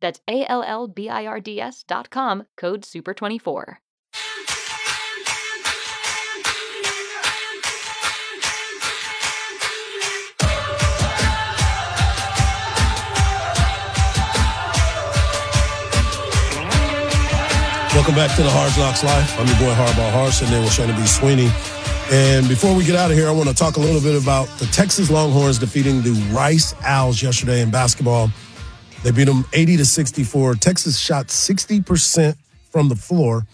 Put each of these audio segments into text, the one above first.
That's A L L B I R D S dot com, code SUPER24. Welcome back to the Hard Knocks Life. I'm your boy Hardball Harsh, and then we're Shannon B. Sweeney. And before we get out of here, I want to talk a little bit about the Texas Longhorns defeating the Rice Owls yesterday in basketball. They beat them 80 to 64. Texas shot 60% from the floor,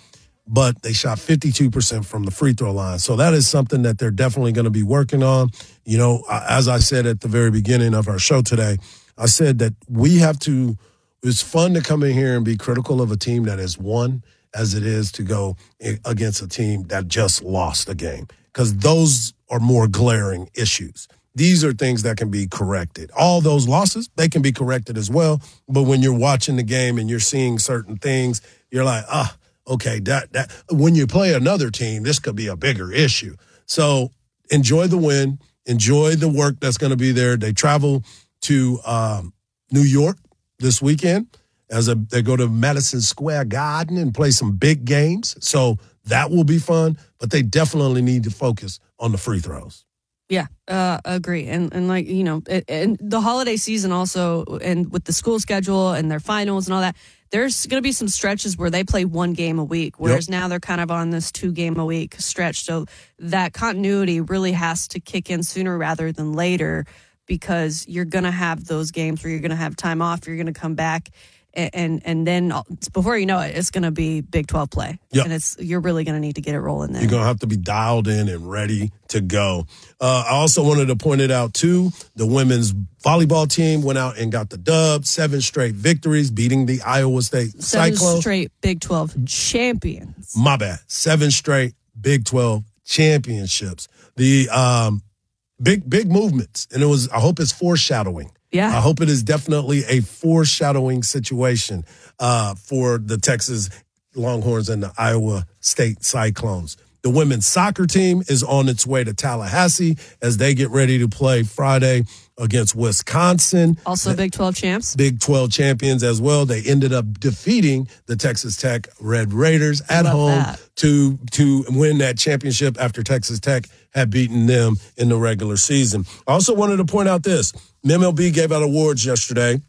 but they shot 52% from the free throw line. So that is something that they're definitely going to be working on. You know, as I said at the very beginning of our show today, I said that we have to, it's fun to come in here and be critical of a team that has won as it is to go against a team that just lost a game because those are more glaring issues. These are things that can be corrected. All those losses, they can be corrected as well. But when you're watching the game and you're seeing certain things, you're like, ah, okay, that that when you play another team, this could be a bigger issue. So enjoy the win, enjoy the work that's going to be there. They travel to um, New York this weekend as a they go to Madison Square Garden and play some big games. So that will be fun, but they definitely need to focus on the free throws. Yeah, uh, agree. And and like you know, it, and the holiday season also, and with the school schedule and their finals and all that, there's going to be some stretches where they play one game a week, whereas yep. now they're kind of on this two game a week stretch. So that continuity really has to kick in sooner rather than later, because you're going to have those games where you're going to have time off, you're going to come back and and then before you know it, it's going to be Big Twelve play. Yep. and it's you're really going to need to get it rolling there. You're going to have to be dialed in and ready to go. Uh, I also wanted to point it out too. The women's volleyball team went out and got the dub, seven straight victories, beating the Iowa State seven Cyclones. straight Big Twelve champions. My bad, seven straight Big Twelve championships. The um, big big movements, and it was. I hope it's foreshadowing yeah. I hope it is definitely a foreshadowing situation uh, for the Texas Longhorns and the Iowa State Cyclones. The women's soccer team is on its way to Tallahassee as they get ready to play Friday against Wisconsin. Also, Big 12 champs. Big 12 champions as well. They ended up defeating the Texas Tech Red Raiders at home that. to to win that championship after Texas Tech had beaten them in the regular season. I also wanted to point out this MLB gave out awards yesterday.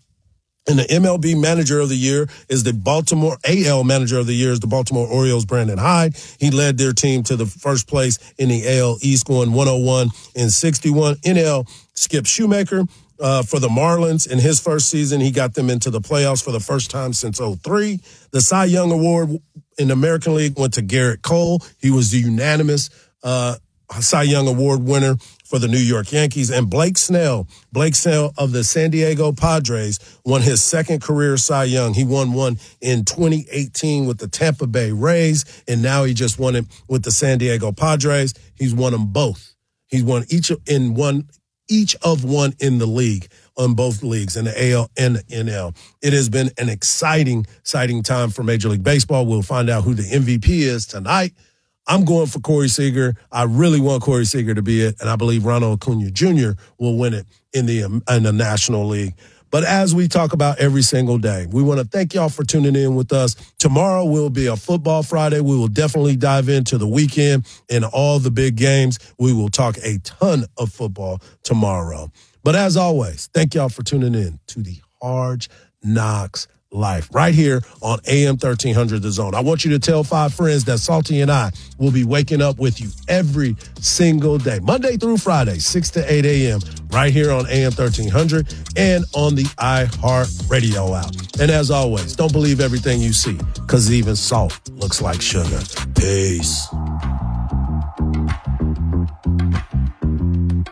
And the MLB Manager of the Year is the Baltimore AL Manager of the Year is the Baltimore Orioles Brandon Hyde. He led their team to the first place in the AL East, going 101 and 61. NL Skip Schumaker uh, for the Marlins in his first season, he got them into the playoffs for the first time since 03. The Cy Young Award in the American League went to Gerrit Cole. He was the unanimous uh, Cy Young Award winner for the New York Yankees. And Blake Snell, Blake Snell of the San Diego Padres, won his second career Cy Young. He won one in 2018 with the Tampa Bay Rays, and now he just won it with the San Diego Padres. He's won them both. He's won each in one, each of one in the league on both leagues in the AL and the NL. It has been an exciting, exciting time for Major League Baseball. We'll find out who the MVP is tonight. I'm going for Corey Seager. I really want Corey Seager to be it, and I believe Ronald Acuna Jr. will win it in the um, in the National League. But as we talk about every single day, we want to thank y'all for tuning in with us. Tomorrow will be a football Friday. We will definitely dive into the weekend and all the big games. We will talk a ton of football tomorrow. But as always, thank y'all for tuning in to the Hard Knocks life right here on AM 1300 The Zone. I want you to tell five friends that Salty and I will be waking up with you every single day, Monday through Friday, 6 to 8 a.m., right here on AM 1300 and on the iHeart Radio app. And as always, don't believe everything you see because even salt looks like sugar. Peace.